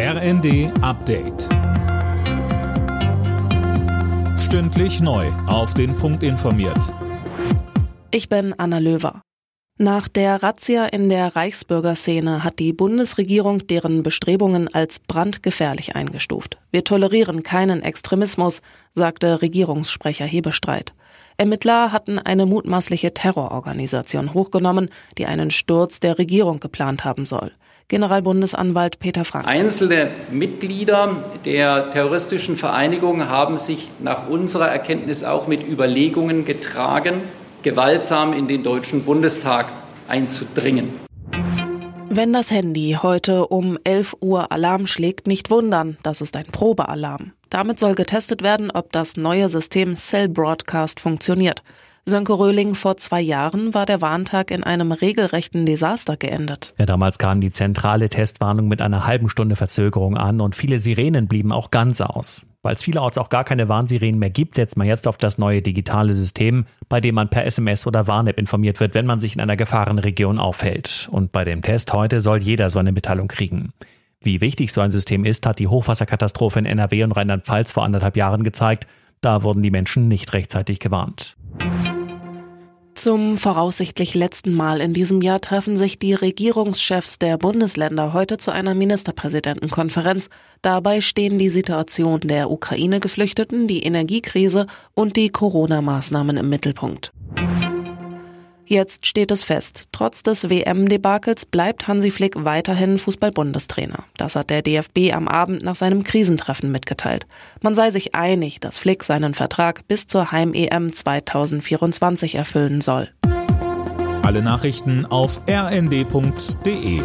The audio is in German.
RND Update. Stündlich neu. Auf den Punkt informiert. Ich bin Anna Löwer. Nach der Razzia in der Reichsbürgerszene hat die Bundesregierung deren Bestrebungen als brandgefährlich eingestuft. Wir tolerieren keinen Extremismus, sagte Regierungssprecher Hebestreit. Ermittler hatten eine mutmaßliche Terrororganisation hochgenommen, die einen Sturz der Regierung geplant haben soll. Generalbundesanwalt Peter Frank. Einzelne Mitglieder der terroristischen Vereinigung haben sich nach unserer Erkenntnis auch mit Überlegungen getragen, gewaltsam in den Deutschen Bundestag einzudringen. Wenn das Handy heute um 11 Uhr Alarm schlägt, nicht wundern, das ist ein Probealarm. Damit soll getestet werden, ob das neue System Cell Broadcast funktioniert. Sönke Röhling, vor zwei Jahren war der Warntag in einem regelrechten Desaster geendet. Ja, damals kam die zentrale Testwarnung mit einer halben Stunde Verzögerung an und viele Sirenen blieben auch ganz aus. Weil es vielerorts auch gar keine Warnsirenen mehr gibt, setzt man jetzt auf das neue digitale System, bei dem man per SMS oder Warn-App informiert wird, wenn man sich in einer Gefahrenregion aufhält. Und bei dem Test heute soll jeder so eine Mitteilung kriegen. Wie wichtig so ein System ist, hat die Hochwasserkatastrophe in NRW und Rheinland-Pfalz vor anderthalb Jahren gezeigt. Da wurden die Menschen nicht rechtzeitig gewarnt. Zum voraussichtlich letzten Mal in diesem Jahr treffen sich die Regierungschefs der Bundesländer heute zu einer Ministerpräsidentenkonferenz. Dabei stehen die Situation der Ukraine-Geflüchteten, die Energiekrise und die Corona-Maßnahmen im Mittelpunkt. Jetzt steht es fest. Trotz des WM-Debakels bleibt Hansi Flick weiterhin Fußball-Bundestrainer. Das hat der DFB am Abend nach seinem Krisentreffen mitgeteilt. Man sei sich einig, dass Flick seinen Vertrag bis zur Heim-EM 2024 erfüllen soll. Alle Nachrichten auf rnd.de